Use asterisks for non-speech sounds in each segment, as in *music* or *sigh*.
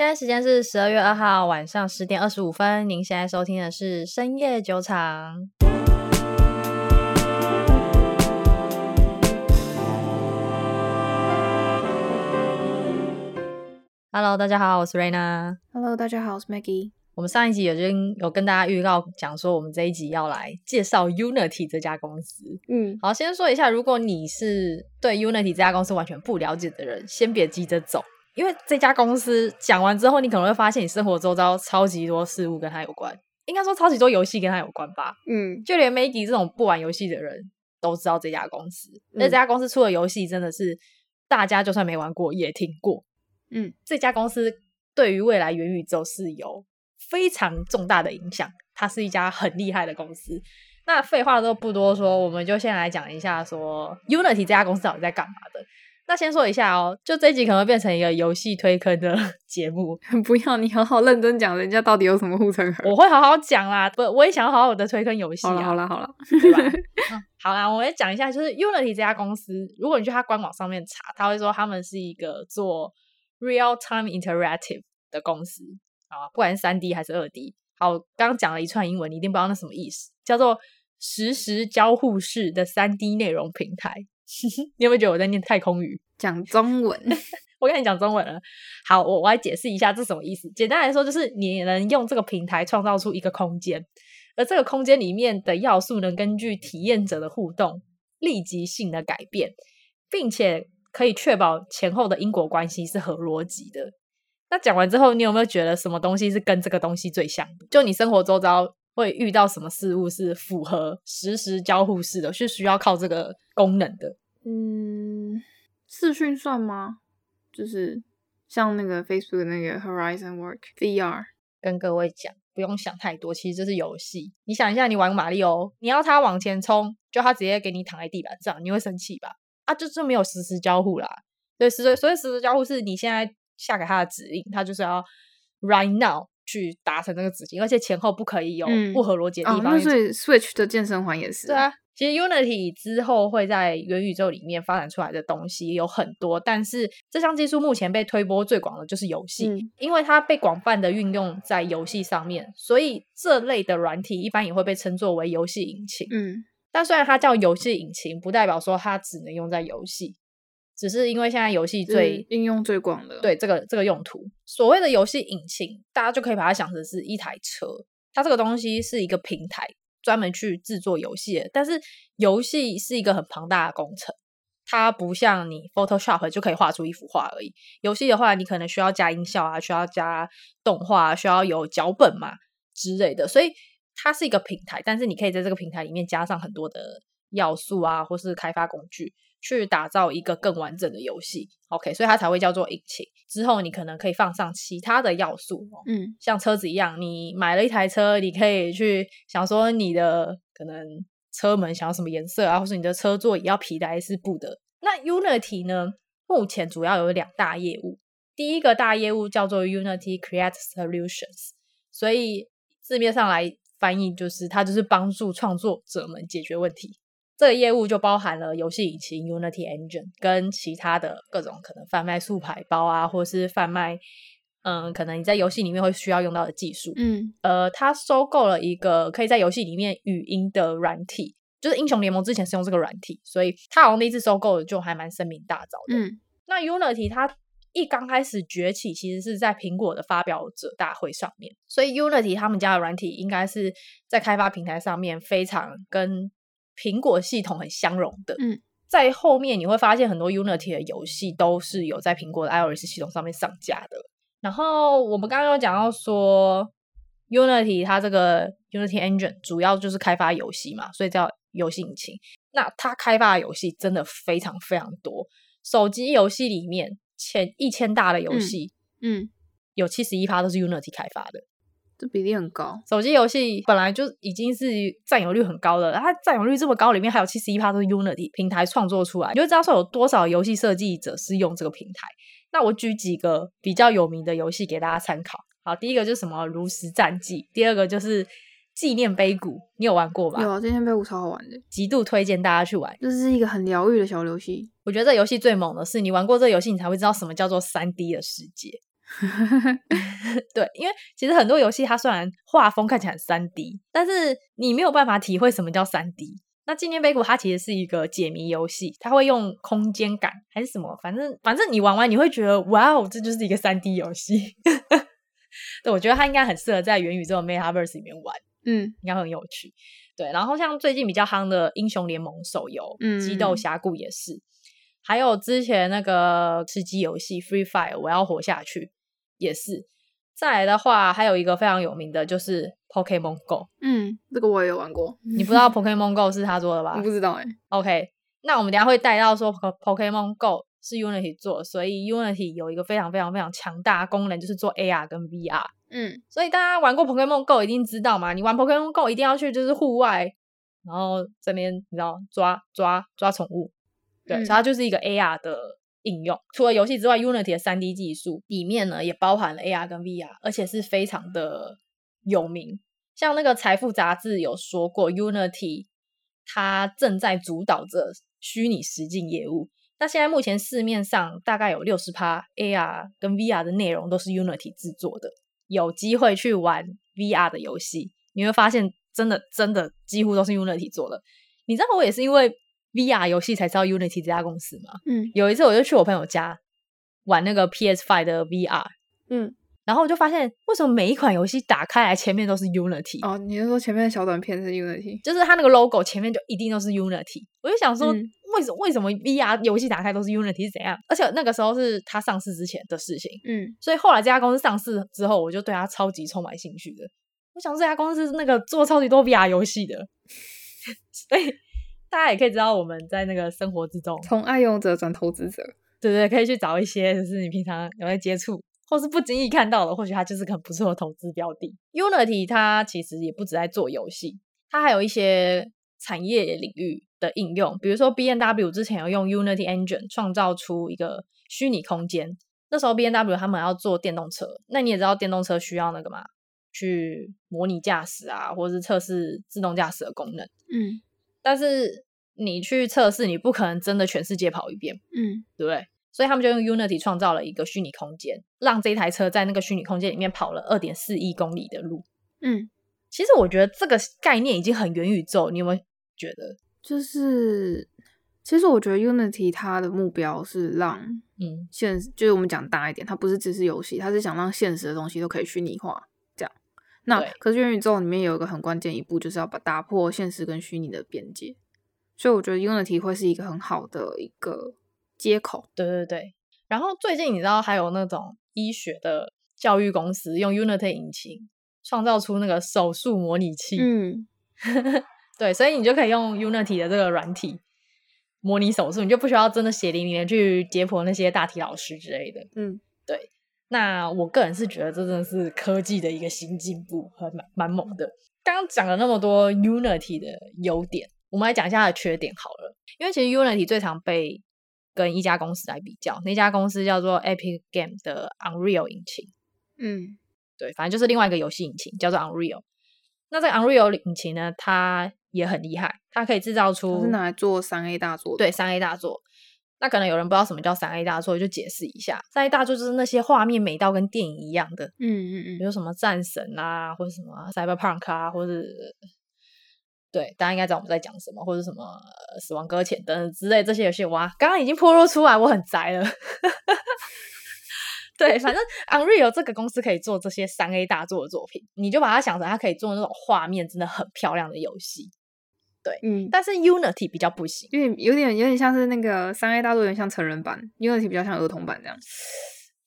现在时间是十二月二号晚上十点二十五分。您现在收听的是深夜酒场。Hello，大家好，我是 Raina。Hello，大家好，我是 Maggie。我们上一集已经有跟大家预告讲说，我们这一集要来介绍 Unity 这家公司。嗯，好，先说一下，如果你是对 Unity 这家公司完全不了解的人，先别急着走。因为这家公司讲完之后，你可能会发现你生活周遭超级多事物跟它有关，应该说超级多游戏跟它有关吧。嗯，就连 Maggie 这种不玩游戏的人都知道这家公司。那、嗯、这家公司出的游戏真的是大家就算没玩过也听过。嗯，这家公司对于未来元宇宙是有非常重大的影响，它是一家很厉害的公司。那废话都不多说，我们就先来讲一下说 Unity 这家公司到底在干嘛的。那先说一下哦，就这一集可能会变成一个游戏推坑的 *laughs* 节目。*laughs* 不要，你好好认真讲，人家到底有什么护城河？我会好好讲啦，不，我也想要好好的推坑游戏啊。好了好了好了，对吧？*laughs* 嗯，好啦，我来讲一下，就是 Unity 这家公司，如果你去它官网上面查，他会说他们是一个做 Real Time Interactive 的公司啊，不管是三 D 还是二 D。好，刚刚讲了一串英文，你一定不知道那什么意思，叫做实时交互式的三 D 内容平台。*laughs* 你有没有觉得我在念太空语？*laughs* 讲中文，*laughs* 我跟你讲中文了。好，我我来解释一下这是什么意思。简单来说，就是你能用这个平台创造出一个空间，而这个空间里面的要素能根据体验者的互动立即性的改变，并且可以确保前后的因果关系是合逻辑的。那讲完之后，你有没有觉得什么东西是跟这个东西最像的？就你生活周遭会遇到什么事物是符合实时交互式的，是需要靠这个功能的？嗯，视讯算吗？就是像那个 Facebook 的那个 Horizon Work VR，跟各位讲，不用想太多，其实这是游戏。你想一下，你玩马里奥，你要他往前冲，就他直接给你躺在地板上，你会生气吧？啊，就是没有实时交互啦。对，所以所以实时交互是你现在下给他的指令，他就是要 right now 去达成这个指令，而且前后不可以有不合逻辑的地方。嗯哦、所以 Switch 的健身环也是。对啊。其实 Unity 之后会在元宇宙里面发展出来的东西有很多，但是这项技术目前被推波最广的就是游戏，嗯，因为它被广泛的运用在游戏上面，所以这类的软体一般也会被称作为游戏引擎。嗯，但虽然它叫游戏引擎，不代表说它只能用在游戏，只是因为现在游戏最应用最广的，对这个这个用途。所谓的游戏引擎，大家就可以把它想成是一台车，它这个东西是一个平台。专门去制作游戏的，但是游戏是一个很庞大的工程，它不像你 Photoshop 就可以画出一幅画而已。游戏的话，你可能需要加音效啊，需要加动画，需要有脚本嘛之类的，所以它是一个平台，但是你可以在这个平台里面加上很多的要素啊，或是开发工具。去打造一个更完整的游戏，OK，所以它才会叫做引擎。之后你可能可以放上其他的要素，嗯，像车子一样，你买了一台车，你可以去想说你的可能车门想要什么颜色啊，或是你的车座也要皮的还是布的。那 Unity 呢，目前主要有两大业务，第一个大业务叫做 Unity Create Solutions，所以字面上来翻译就是它就是帮助创作者们解决问题。这个业务就包含了游戏引擎 Unity Engine 跟其他的各种可能贩卖素牌包啊，或是贩卖嗯，可能你在游戏里面会需要用到的技术。嗯，呃，他收购了一个可以在游戏里面语音的软体，就是英雄联盟之前是用这个软体，所以他好像那一次收购的就还蛮声名大噪的。嗯，那 Unity 它一刚开始崛起，其实是在苹果的发表者大会上面，所以 Unity 他们家的软体应该是在开发平台上面非常跟。苹果系统很相容的，嗯，在后面你会发现很多 Unity 的游戏都是有在苹果的 iOS 系统上面上架的。然后我们刚刚有讲到说，Unity 它这个 Unity Engine 主要就是开发游戏嘛，所以叫游戏引擎。那它开发的游戏真的非常非常多，手机游戏里面前一千大的游戏，嗯，嗯有七十一趴都是 Unity 开发的。这比例很高，手机游戏本来就已经是占有率很高的，它占有率这么高，里面还有七十一趴都是 Unity 平台创作出来，你就知道说有多少游戏设计者是用这个平台。那我举几个比较有名的游戏给大家参考。好，第一个就是什么《炉石战记》，第二个就是《纪念碑谷》，你有玩过吧？有啊，《纪念碑谷》超好玩的，极度推荐大家去玩。这是一个很疗愈的小游戏。我觉得这游戏最猛的是，你玩过这个游戏，你才会知道什么叫做三 D 的世界。*laughs* *laughs* 对，因为其实很多游戏它虽然画风看起来很三 D，但是你没有办法体会什么叫三 D。那纪念碑谷它其实是一个解谜游戏，它会用空间感还是什么，反正反正你玩完你会觉得哇哦，这就是一个三 D 游戏。*laughs* 对，我觉得它应该很适合在元宇宙 Metaverse 里面玩，嗯，应该很有趣。对，然后像最近比较夯的英雄联盟手游，嗯，激斗峡谷也是，还有之前那个吃鸡游戏 Free Fire，我要活下去也是。再来的话，还有一个非常有名的就是 Pokemon Go，嗯，这个我也有玩过。你不知道 *laughs* Pokemon Go 是他做的吧？我不知道哎、欸。OK，那我们等下会带到说 Pokemon Go 是 Unity 做，所以 Unity 有一个非常非常非常强大的功能，就是做 AR 跟 VR。嗯，所以大家玩过 Pokemon Go 一定知道嘛，你玩 Pokemon Go 一定要去就是户外，然后这边你知道抓抓抓宠物，对，嗯、所以它就是一个 AR 的应用。除了游戏之外，Unity 的 3D 技术里面呢也包含了 AR 跟 VR，而且是非常的有名。像那个财富杂志有说过，Unity 它正在主导着虚拟实境业务。那现在目前市面上大概有六十趴 AR 跟 VR 的内容都是 Unity 制作的。有机会去玩 VR 的游戏，你会发现真的真的几乎都是 Unity 做的。你知道我也是因为 VR 游戏才知道 Unity 这家公司嘛？嗯，有一次我就去我朋友家玩那个 PS Five 的 VR，嗯，然后我就发现为什么每一款游戏打开来前面都是 Unity？哦，你是说前面的小短片是 Unity？就是它那个 logo 前面就一定都是 Unity。我就想说。嗯为什么为什么 VR 游戏打开都是 Unity 是怎样？而且那个时候是它上市之前的事情，嗯，所以后来这家公司上市之后，我就对它超级充满兴趣的。我想这家公司是那个做超级多 VR 游戏的，*laughs* 所以大家也可以知道我们在那个生活之中，从爱用者转投资者，对对，可以去找一些就是你平常有在接触或是不经意看到的，或许它就是个很不错的投资标的。Unity 它其实也不只在做游戏，它还有一些产业领域。的应用，比如说 B N W 之前有用 Unity Engine 创造出一个虚拟空间。那时候 B N W 他们要做电动车，那你也知道电动车需要那个嘛，去模拟驾驶啊，或者是测试自动驾驶的功能。嗯，但是你去测试，你不可能真的全世界跑一遍，嗯，对不对？所以他们就用 Unity 创造了一个虚拟空间，让这台车在那个虚拟空间里面跑了二点四亿公里的路。嗯，其实我觉得这个概念已经很元宇宙，你有没有觉得？就是，其实我觉得 Unity 它的目标是让，嗯，现就是我们讲大一点，它不是只是游戏，它是想让现实的东西都可以虚拟化。那可是元宇宙里面有一个很关键一步，就是要把打破现实跟虚拟的边界，所以我觉得 Unity 会是一个很好的一个接口。对对对。然后最近你知道还有那种医学的教育公司用 Unity 引擎创造出那个手术模拟器，嗯。*laughs* 对，所以你就可以用 Unity 的这个软体模拟手术，你就不需要真的血淋淋的去解剖那些大体老师之类的。嗯，对。那我个人是觉得这真的是科技的一个新进步，还蛮蛮猛的。刚刚讲了那么多 Unity 的优点，我们来讲一下它的缺点好了。因为其实 Unity 最常被跟一家公司来比较，那家公司叫做 Epic Game 的 Unreal 引擎。嗯，对，反正就是另外一个游戏引擎叫做 Unreal。那这个 Unreal 引擎呢，它也很厉害，它可以制造出，是拿来做三 A 大作。对，三 A 大作。那可能有人不知道什么叫三 A 大作，就解释一下。三 A 大作就是那些画面美到跟电影一样的，嗯嗯嗯，比如什么战神啊，或者什么 Cyberpunk 啊，或者对，大家应该知道我们在讲什么，或者什么死亡搁浅等等之类这些游戏。哇，刚刚已经暴露出来，我很宅了。*laughs* 对，反正 *laughs* Unreal 这个公司可以做这些三 A 大作的作品，你就把它想成它可以做那种画面真的很漂亮的游戏。对，嗯，但是 Unity 比较不行，因为有点有点像是那个三 A 大作，有点像成人版，Unity 比较像儿童版这样。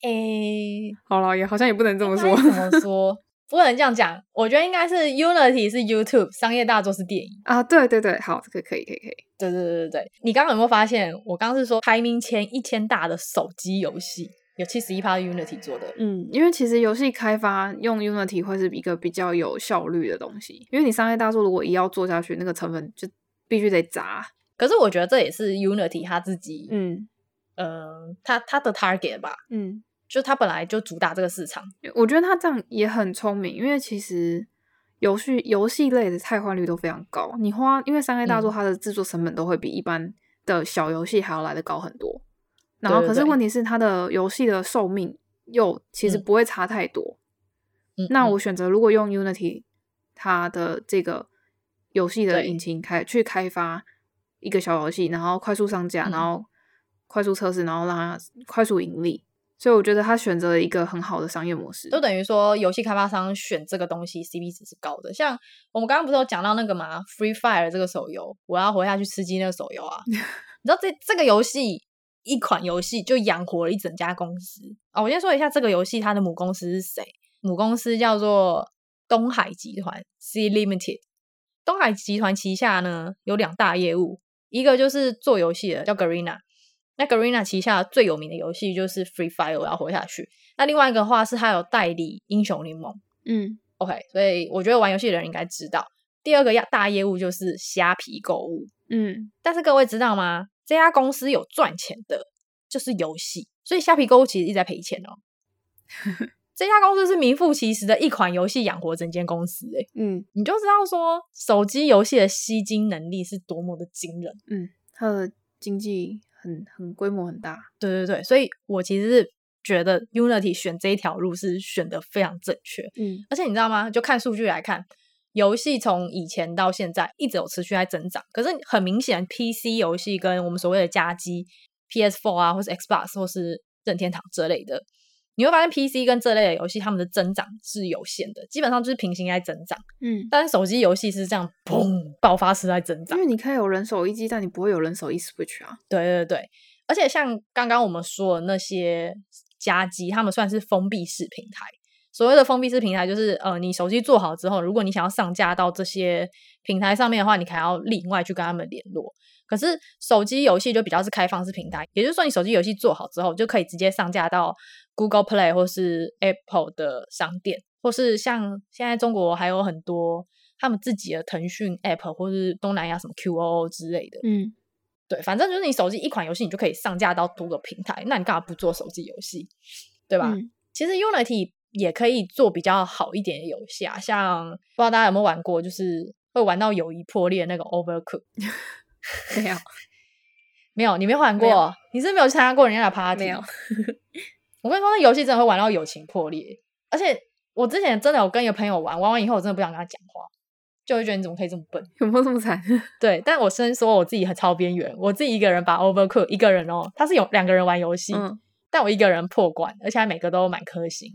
诶、欸，好了，也好像也不能这么说，怎么说？不能这样讲。我觉得应该是 Unity 是 YouTube，商业大作是电影啊。对对对，好，这个可以可以可以。对对对对对，你刚刚有没有发现？我刚刚是说排名前一千大的手机游戏。有七十一趴 Unity 做的，嗯，因为其实游戏开发用 Unity 会是一个比较有效率的东西，因为你商业大作如果一要做下去，那个成本就必须得砸。可是我觉得这也是 Unity 他自己，嗯，呃，他他的 target 吧，嗯，就他本来就主打这个市场。我觉得他这样也很聪明，因为其实游戏游戏类的汰换率都非常高，你花因为商业大作它的制作成本都会比一般的小游戏还要来的高很多。然后，可是问题是，它的游戏的寿命又其实不会差太多。嗯、那我选择如果用 Unity 它的这个游戏的引擎开去开发一个小游戏，然后快速上架，嗯、然后快速测试，然后让它快速盈利。所以我觉得他选择了一个很好的商业模式，就等于说游戏开发商选这个东西 CP 值是高的。像我们刚刚不是有讲到那个嘛，Free Fire 这个手游，我要活下去吃鸡那个手游啊，*laughs* 你知道这这个游戏一款游戏就养活了一整家公司啊。我先说一下这个游戏它的母公司是谁，母公司叫做东海集团 Sea Limited。东海集团旗下呢有两大业务，一个就是做游戏的叫 Garena。那 Garena 旗下最有名的游戏就是 Free Fire，我要活下去。那另外一个话是它有代理英雄联盟，嗯，OK，所以我觉得玩游戏的人应该知道。第二个要大业务就是虾皮购物，嗯，但是各位知道吗？这家公司有赚钱的，就是游戏，所以虾皮购物其实一直在赔钱哦。*laughs* 这家公司是名副其实的一款游戏养活整间公司，诶嗯，你就知道说手机游戏的吸金能力是多么的惊人，嗯，它的经济。很很规模很大，对对对，所以我其实是觉得 Unity 选这一条路是选的非常正确，嗯，而且你知道吗？就看数据来看，游戏从以前到现在一直有持续在增长，可是很明显，PC 游戏跟我们所谓的家机 PS4 啊，或是 Xbox 或是任天堂之类的。你会发现 PC 跟这类的游戏，他们的增长是有限的，基本上就是平行在增长。嗯，但是手机游戏是这样砰爆发式在增长，因为你可以有人手一机，但你不会有人手一 Switch 啊。对对对，而且像刚刚我们说的那些家机，他们算是封闭式平台。所谓的封闭式平台，就是呃，你手机做好之后，如果你想要上架到这些平台上面的话，你还要另外去跟他们联络。可是手机游戏就比较是开放式平台，也就是说，你手机游戏做好之后，就可以直接上架到 Google Play 或是 Apple 的商店，或是像现在中国还有很多他们自己的腾讯 App 或是东南亚什么 QOO 之类的。嗯，对，反正就是你手机一款游戏，你就可以上架到多个平台。那你干嘛不做手机游戏？对吧？嗯，其实 Unity 也可以做比较好一点的游戏啊，像不知道大家有没有玩过，就是会玩到友谊破裂那个 Overcooked。*laughs* 没有，*laughs* 没有，你没玩过，你是没有参加过人家的 party。没有，*laughs* 我跟你说，那游戏真的会玩到友情破裂。而且我之前真的有跟一个朋友玩，玩完以后我真的不想跟他讲话，就会觉得你怎么可以这么笨，有没有这么惨？对，但我先说我自己很超边缘，我自己一个人把 Overcooked 一个人哦，他是有两个人玩游戏，嗯，但我一个人破关，而且还每个都满颗星。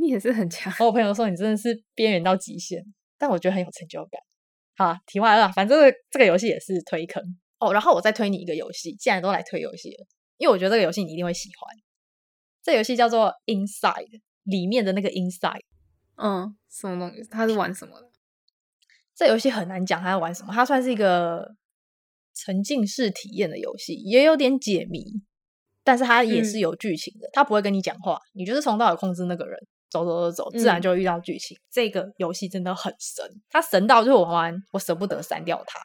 你也是很强。我朋友说你真的是边缘到极限，但我觉得很有成就感。好，题外话，反正这个游戏也是推坑哦。然后我再推你一个游戏，既然都来推游戏了，因为我觉得这个游戏你一定会喜欢。这游戏叫做 Inside，里面的那个 Inside，嗯，什么东西？它是玩什么的？这游戏很难讲，它在玩什么？它算是一个沉浸式体验的游戏，也有点解谜，但是它也是有剧情的。嗯、它不会跟你讲话，你就是从到尾控制那个人。走走走走，自然就会遇到剧情。嗯、这个游戏真的很神，它神到就是我玩完我舍不得删掉它。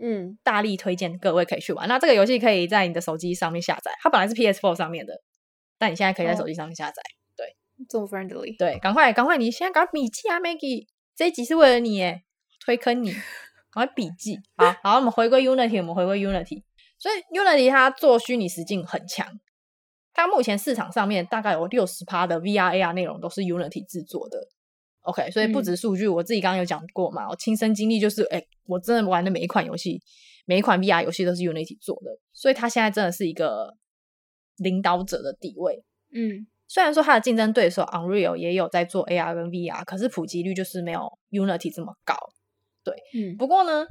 嗯，大力推荐各位可以去玩。那这个游戏可以在你的手机上面下载，它本来是 PS4 上面的，但你现在可以在手机上面下载。哦、对，这么 friendly。对，赶快赶快，你现在赶快笔记啊，Maggie，这一集是为了你耶，推坑你，赶快笔记。好好，我们回归 Unity，我们回归 Unity。所以 Unity 它做虚拟实境很强。它目前市场上面大概有六十趴的 VR AR 内容都是 Unity 制作的，OK，所以不止数据，我自己刚刚有讲过嘛，我亲身经历就是，哎，我真的玩的每一款游戏，每一款 VR 游戏都是 Unity 做的，所以它现在真的是一个领导者的地位。嗯，虽然说它的竞争对手 Unreal 也有在做 AR 跟 VR，可是普及率就是没有 Unity 这么高。对，嗯，不过呢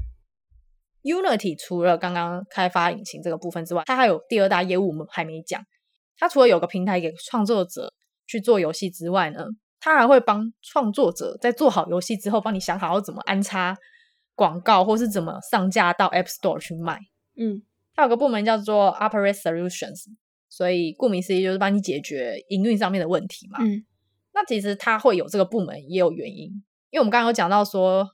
，Unity 除了刚刚开发引擎这个部分之外，它还有第二大业务，我们还没讲。它除了有个平台给创作者去做游戏之外呢，它还会帮创作者在做好游戏之后，帮你想好要怎么安插广告，或是怎么上架到 App Store 去卖。嗯，它有个部门叫做 Operate Solutions，所以顾名思义就是帮你解决营运上面的问题嘛。嗯，那其实它会有这个部门也有原因，因为我们刚刚有讲到说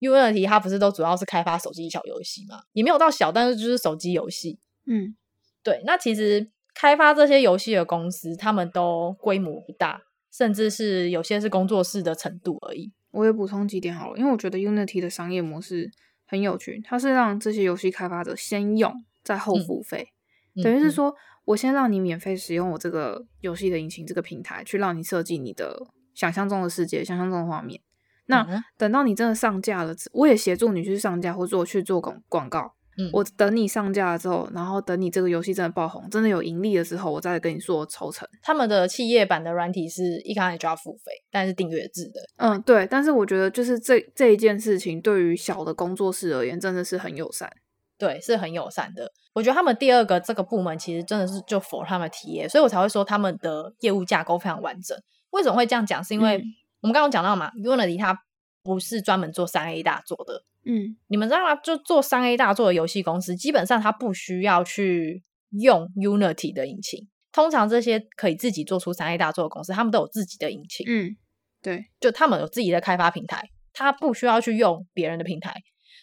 ，Unity 它不是都主要是开发手机小游戏嘛，也没有到小，但是就是手机游戏。嗯，对，那其实。开发这些游戏的公司，他们都规模不大，甚至是有些是工作室的程度而已。我也补充几点好了，因为我觉得 Unity 的商业模式很有趣，它是让这些游戏开发者先用，再后付费，嗯、等于是说我先让你免费使用我这个游戏的引擎这个平台，去让你设计你的想象中的世界、想象中的画面。那、嗯、等到你真的上架了，我也协助你去上架，或者去做广广告。嗯，我等你上架了之后，然后等你这个游戏真的爆红，真的有盈利了之后，我再跟你说抽成。他们的企业版的软体是一开始就要付费，但是订阅制的。嗯，对。但是我觉得就是这这一件事情，对于小的工作室而言，真的是很友善。对，是很友善的。我觉得他们第二个这个部门其实真的是就 for 他们体验，所以我才会说他们的业务架构非常完整。为什么会这样讲？是因为我们刚刚讲到嘛，Unity 它不是专门做三 A 大作的。嗯，你们知道吗？就做三 A 大作的游戏公司，基本上它不需要去用 Unity 的引擎。通常这些可以自己做出三 A 大作的公司，他们都有自己的引擎。嗯，对，就他们有自己的开发平台，他不需要去用别人的平台，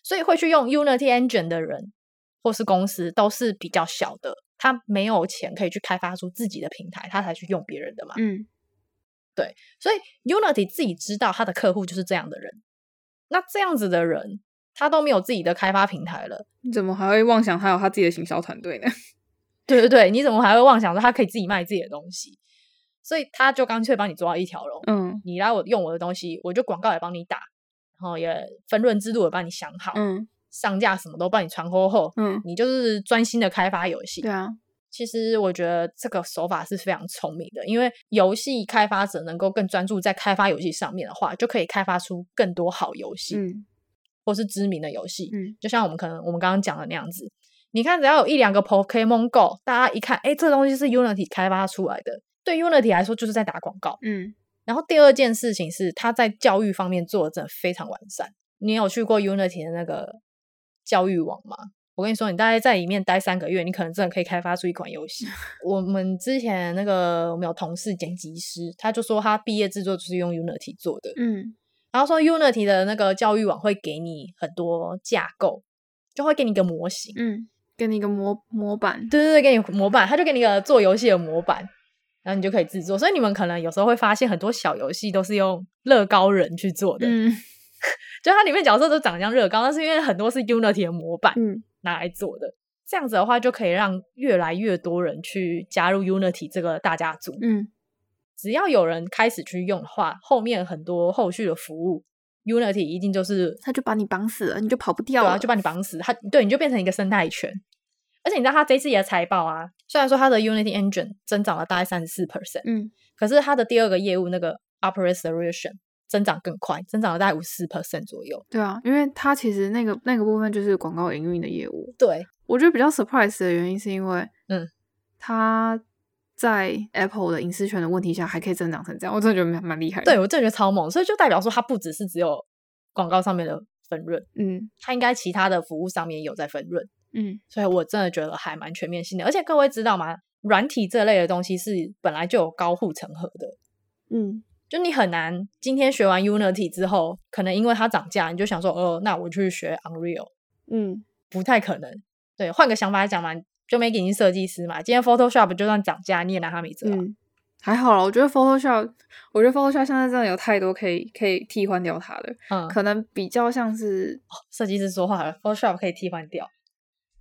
所以会去用 Unity Engine 的人或是公司都是比较小的，他没有钱可以去开发出自己的平台，他才去用别人的嘛。嗯，对，所以 Unity 自己知道他的客户就是这样的人，那这样子的人。他都没有自己的开发平台了，你怎么还会妄想他有他自己的行销团队呢？*laughs* 对对对，你怎么还会妄想说他可以自己卖自己的东西？所以他就干脆帮你做到一条龙。嗯，你来我用我的东西，我就广告也帮你打，然后也分润制度也帮你想好，嗯，上架什么都帮你传后后，嗯，你就是专心的开发游戏。对啊，其实我觉得这个手法是非常聪明的，因为游戏开发者能够更专注在开发游戏上面的话，就可以开发出更多好游戏。嗯。或是知名的游戏，嗯，就像我们可能我们刚刚讲的那样子，你看，只要有一两个 Pokemon Go，大家一看，哎，这个东西是 Unity 开发出来的，对 Unity 来说就是在打广告，嗯。然后第二件事情是，他在教育方面做的真的非常完善。你有去过 Unity 的那个教育网吗？我跟你说，你大概在里面待三个月，你可能真的可以开发出一款游戏。*laughs* 我们之前那个我们有同事剪辑师，他就说他毕业制作就是用 Unity 做的，嗯。然后说 Unity 的那个教育网会给你很多架构，就会给你一个模型，嗯，给你一个模模板，对对对，给你模板，他就给你一个做游戏的模板，然后你就可以制作。所以你们可能有时候会发现很多小游戏都是用乐高人去做的，嗯，*laughs* 就它里面角色都长得像乐高，但是因为很多是 Unity 的模板，嗯，拿来做的。这样子的话，就可以让越来越多人去加入 Unity 这个大家族，嗯。只要有人开始去用的话，后面很多后续的服务，Unity 一定就是他就把你绑死了，你就跑不掉了，对啊，就把你绑死，他对你就变成一个生态圈。而且你知道他这次也财报啊，虽然说他的 Unity Engine 增长了大概三十四 percent，嗯，可是他的第二个业务那个 Opera Solution 增长更快，增长了大概五十四 percent 左右。对啊，因为它其实那个那个部分就是广告营运的业务。对，我觉得比较 surprise 的原因是因为，嗯，它。在 Apple 的隐私权的问题下，还可以增长成这样，我真的觉得蛮蛮厉害的。对，我真的觉得超猛，所以就代表说，它不只是只有广告上面的分润，嗯，它应该其他的服务上面也有在分润，嗯，所以我真的觉得还蛮全面性的。而且各位知道吗？软体这类的东西是本来就有高护城河的，嗯，就你很难今天学完 Unity 之后，可能因为它涨价，你就想说，哦，那我去学 Unreal，嗯，不太可能。对，换个想法来讲嘛。就没给你设计师嘛？今天 Photoshop 就算涨价，你也拿它没辙。嗯，还好啦，我觉得 Photoshop，我觉得 Photoshop 现在真的有太多可以可以替换掉它的。嗯，可能比较像是设计师说话了，Photoshop 可以替换掉。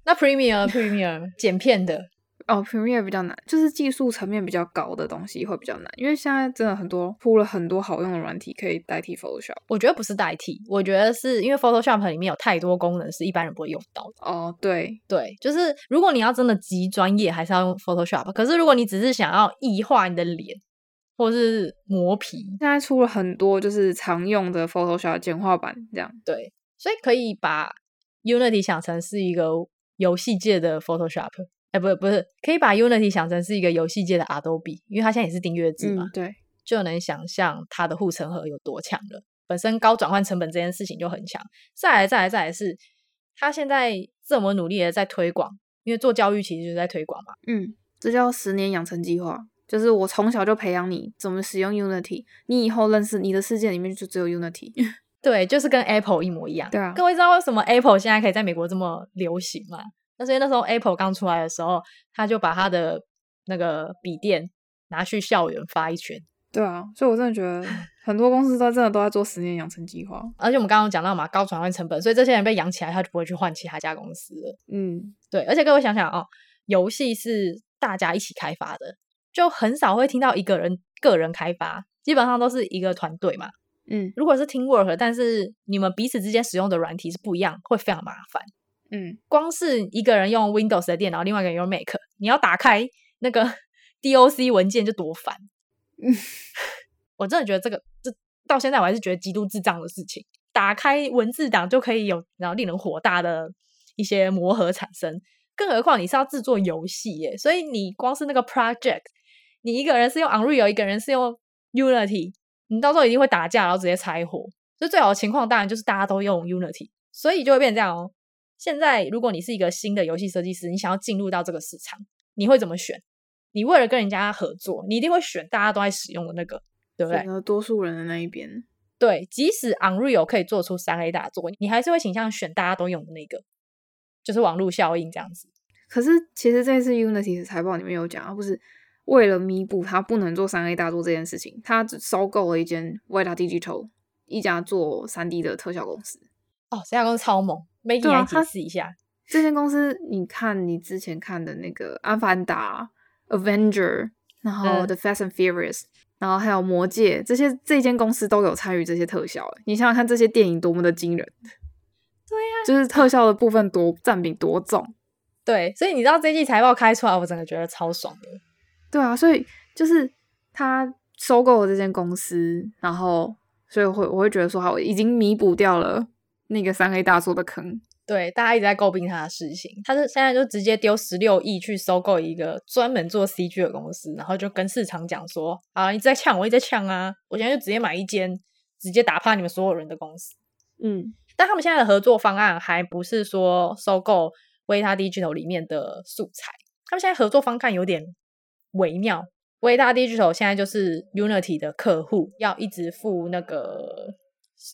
那 Premiere，Premiere *laughs* 剪片的。哦，Premiere 比较难，就是技术层面比较高的东西会比较难，因为现在真的很多铺了很多好用的软体可以代替 Photoshop。我觉得不是代替，我觉得是因为 Photoshop 里面有太多功能是一般人不会用到的。哦，对对，就是如果你要真的极专业，还是要用 Photoshop。可是如果你只是想要异化你的脸，或是磨皮，现在出了很多就是常用的 Photoshop 简化版，这样。对，所以可以把 Unity 想成是一个游戏界的 Photoshop。哎，不是不是，可以把 Unity 想成是一个游戏界的 Adobe，因为它现在也是订阅制嘛，嗯，对，就能想象它的护城河有多强了。本身高转换成本这件事情就很强，再来再来再来是，他现在这么努力的在推广，因为做教育其实就是在推广嘛，嗯，这叫十年养成计划，就是我从小就培养你怎么使用 Unity，你以后认识你的世界里面就只有 Unity，*laughs* 对，就是跟 Apple 一模一样，对啊，各位知道为什么 Apple 现在可以在美国这么流行吗？那所以那时候 Apple 刚出来的时候，他就把他的那个笔电拿去校园发一圈。对啊，所以我真的觉得很多公司他真的都在做十年养成计划。而且我们刚刚讲到嘛，高转换成本，所以这些人被养起来，他就不会去换其他家公司了。嗯，对。而且各位想想哦，游戏是大家一起开发的，就很少会听到一个人个人开发，基本上都是一个团队嘛。嗯，如果是 teamwork，但是你们彼此之间使用的软体是不一样，会非常麻烦。嗯，光是一个人用 Windows 的电脑，另外一个人用 Mac，你要打开那个 *laughs* DOC 文件就多烦。嗯，*laughs* 我真的觉得这个这到现在我还是觉得极度智障的事情。打开文字档就可以有然后令人火大的一些磨合产生，更何况你是要制作游戏耶，所以你光是那个 project，你一个人是用 Unreal，一个人是用 Unity，你到时候一定会打架，然后直接拆伙。所以最好的情况当然就是大家都用 Unity，所以就会变成这样哦。现在如果你是一个新的游戏设计师，你想要进入到这个市场，你会怎么选？你为了跟人家合作，你一定会选大家都在使用的那个，对不对？选多数人的那一边。对，即使 Unreal 可以做出三 A 大作，你还是会倾向选大家都用的那个，就是网络效应这样子。可是其实这次 Unity 的财报里面有讲，它不是为了弥补他不能做三 A 大作这件事情，他只收购了一间 Weta Digital 一家做三 D 的特效公司。哦，这家公司超猛，没给你来解释一下。这间公司，你看你之前看的那个《阿凡达》、《Avenger》，然后《The Fast and Furious》。然后还有魔戒这些，这间公司都有参与这些特效。你想想看，这些电影多么的惊人。对呀、啊，就是特效的部分多占比多重。*laughs* 对，所以你知道这季财报开出来，我真的觉得超爽的。对啊，所以就是他收购了这间公司，然后所以会我会觉得说，好，已经弥补掉了那个三 A 大作的坑。对，大家一直在诟病他的事情，他是现在就直接丢十六亿去收购一个专门做 CG 的公司，然后就跟市场讲说：“啊，你在呛我，一直在呛啊！我现在就直接买一间，直接打趴你们所有人的公司。”嗯，但他们现在的合作方案还不是说收购 Weta Digital 里面的素材，他们现在合作方案有点微妙。Weta Digital 现在就是 Unity 的客户，要一直付那个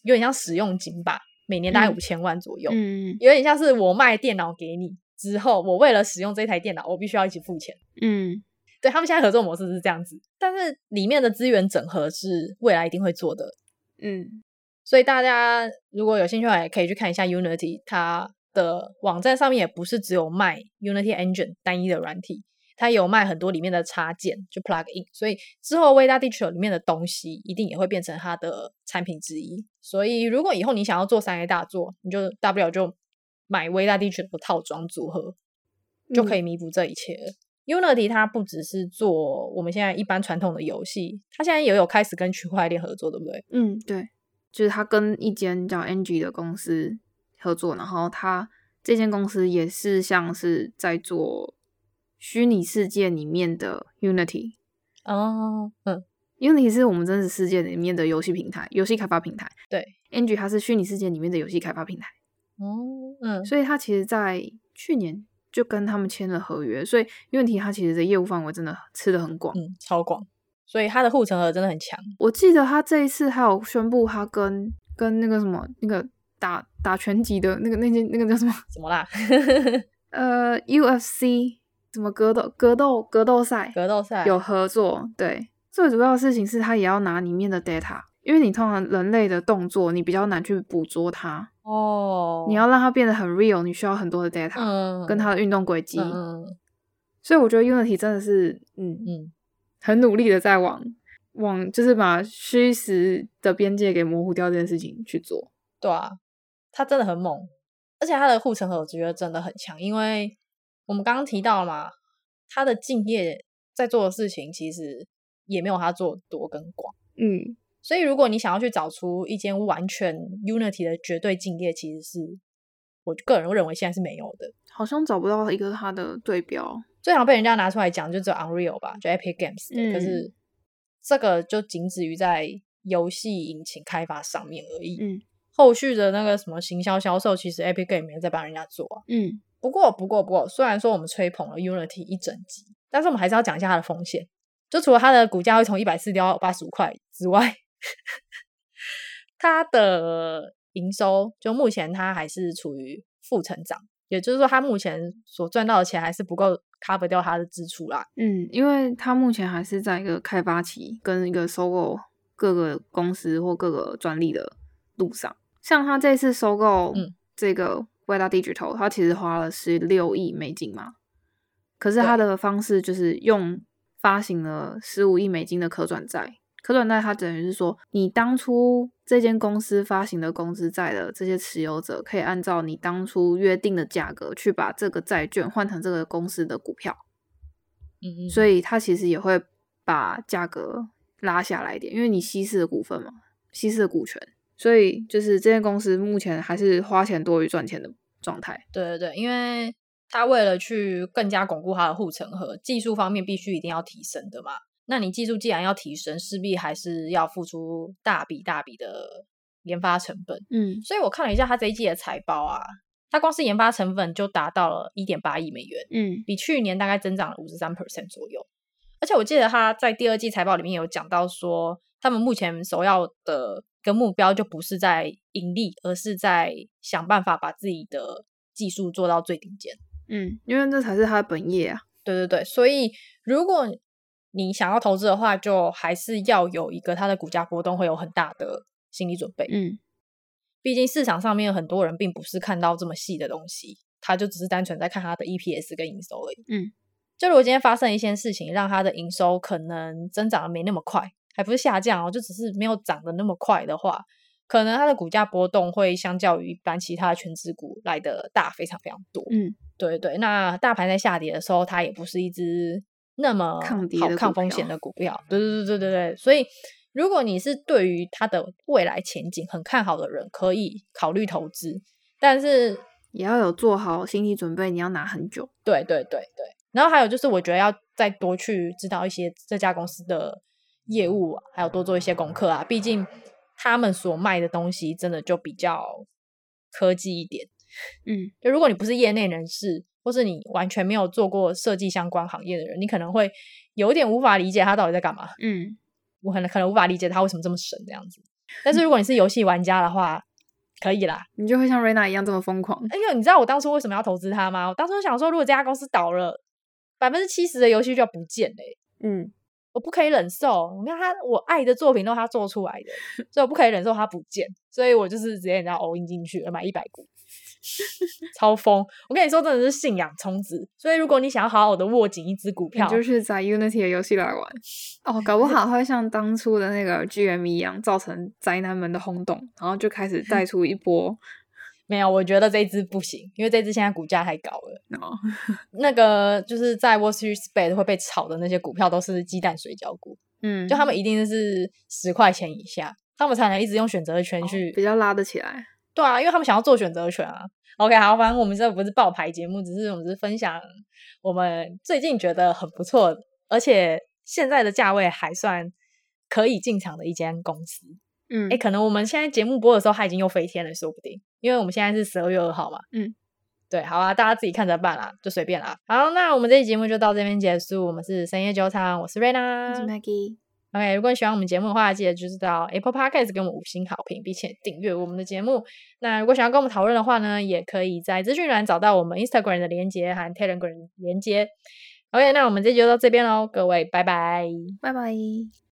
有点像使用金吧。每年大概五千万左右，嗯，有点像是我卖电脑给你之后，我为了使用这台电脑，我必须要一起付钱，嗯，对，他们现在合作模式是这样子，但是里面的资源整合是未来一定会做的，嗯，所以大家如果有兴趣的话，也可以去看一下 Unity，它的网站上面也不是只有卖 Unity Engine 单一的软体。它有卖很多里面的插件，就 plug in，所以之后 Weta Digital 里面的东西一定也会变成它的产品之一。所以如果以后你想要做三 A 大作，你就大不了就买 Weta Digital 的套装组合，就可以弥补这一切了。嗯、Unity 它不只是做我们现在一般传统的游戏，它现在也有开始跟区块链合作，对不对？嗯，对，就是它跟一间叫 Engie 的公司合作，然后它这间公司也是像是在做。虚拟世界里面的 Unity 哦，嗯，Unity 是我们真实世界里面的游戏平台，游戏开发平台。对，Angie 它是虚拟世界里面的游戏开发平台。哦，嗯，所以它其实，在去年就跟他们签了合约，所以 Unity 它其实的业务范围真的吃的很广，嗯，超广，所以它的护城河真的很强。我记得他这一次还有宣布，他跟跟那个什么那个打打拳击的那个那件那个叫什么什么啦？*laughs* 呃，UFC。什么格斗格斗格斗赛格斗赛有合作？对，最主要的事情是他也要拿里面的 data，因为你通常人类的动作你比较难去捕捉它哦，你要让它变得很 real，你需要很多的 data，嗯，跟它的运动轨迹，嗯，所以我觉得 Unity 真的是，嗯嗯，很努力的在往往就是把虚实的边界给模糊掉这件事情去做。对啊，他真的很猛，而且他的护城河我觉得真的很强，因为。我们刚刚提到了嘛，他的敬业在做的事情其实也没有他做多跟广，嗯，所以如果你想要去找出一间完全 Unity 的绝对敬业，其实是我个人认为现在是没有的，好像找不到一个他的对标，最常被人家拿出来讲就只有 Unreal 吧，就 Epic Games，嗯，可是这个就仅止于在游戏引擎开发上面而已，嗯，后续的那个什么行销销售，其实 Epic Games 也在帮人家做啊，嗯。不过，不过，不过，虽然说我们吹捧了 Unity 一整集，但是我们还是要讲一下它的风险。就除了它的股价会从一百四掉到八十五块之外，*laughs* 它的营收就目前它还是处于负成长，也就是说，它目前所赚到的钱还是不够 cover 掉它的支出啦。嗯，因为它目前还是在一个开发期，跟一个收购各个公司或各个专利的路上。像它这次收购这个。Weta Digital，它其实花了十六亿美金嘛，可是他的方式就是用发行了十五亿美金的可转债。可转债它等于是说，你当初这间公司发行的公司债的这些持有者，可以按照你当初约定的价格去把这个债券换成这个公司的股票。嗯嗯。所以它其实也会把价格拉下来一点，因为你稀释的股份嘛，稀释的股权。所以就是这间公司目前还是花钱多于赚钱的状态。对对对，因为他为了去更加巩固他的护城河，技术方面必须一定要提升的嘛。那你技术既然要提升，势必还是要付出大笔大笔的研发成本。嗯，所以我看了一下他这一季的财报啊，他光是研发成本就达到了一点八亿美元，嗯，比去年大概增长了五十三 percent 左右。而且我记得他在第二季财报里面有讲到说，他们目前首要的个目标就不是在盈利，而是在想办法把自己的技术做到最顶尖。嗯，因为这才是他的本业啊。对对对，所以如果你想要投资的话，就还是要有一个它的股价波动会有很大的心理准备。嗯，毕竟市场上面很多人并不是看到这么细的东西，他就只是单纯在看它的 EPS 跟营收而已。嗯，就如果今天发生一件事情，让它的营收可能增长的没那么快，还不是下降哦，就只是没有涨得那么快的话，可能它的股价波动会相较于一般其他的权值股来的大非常非常多。嗯，对对，那大盘在下跌的时候，它也不是一只。那么好抗风险的股票，对对对对对对，所以如果你是对于它的未来前景很看好的人，可以考虑投资，但是也要有做好心理准备，你要拿很久。对对对对，然后还有就是，我觉得要再多去知道一些这家公司的业务，还有多做一些功课啊，毕竟他们所卖的东西真的就比较科技一点。嗯，就如果你不是业内人士。或是你完全没有做过设计相关行业的人，你可能会有点无法理解他到底在干嘛。嗯，我可能可能无法理解他为什么这么神这样子。但是如果你是游戏玩家的话，可以啦，你就会像瑞娜一样这么疯狂。哎呦，你知道我当初为什么要投资他吗？我当初想说，如果这家公司倒了，百分之七十的游戏就要不见嘞、欸。嗯，我不可以忍受。你看他，我爱的作品都是他做出来的，所以我不可以忍受他不见。所以我就是直接人家 all in 进去了，买一百股。超疯！我跟你说，真的是信仰充值。所以，如果你想要好好的握紧一只股票，你就是在 Unity 的游戏来玩哦。搞不好会像当初的那个 GM 一样，造成宅男们的轰动，然后就开始带出一波。没有，我觉得这一只不行，因为这只现在股价太高了。哦，*laughs* 那个就是在 Wall Street Bets 会被炒的那些股票，都是鸡蛋水饺股。嗯，就他们一定是十块钱以下，他们才能一直用选择权去、哦、比较拉得起来。对啊，因为他们想要做选择权啊。OK，好，反正我们这不是爆牌节目，只是我们是分享我们最近觉得很不错，而且现在的价位还算可以进场的一间公司。嗯，诶，可能我们现在节目播的时候，它已经又飞天了，说不定，因为我们现在是十二月二号嘛。嗯，对，好啊，大家自己看着办啦，就随便啦。好，那我们这期节目就到这边结束。我们是深夜酒厂，我是瑞娜，我是 Maggie。OK，如果你喜欢我们节目的话，记得就是到 Apple Podcast 给我们五星好评，并且订阅我们的节目。那如果想要跟我们讨论的话呢，也可以在资讯栏找到我们 Instagram 的连接和 Telegram 连接。OK，那我们这集就到这边喽，各位，拜拜，拜拜。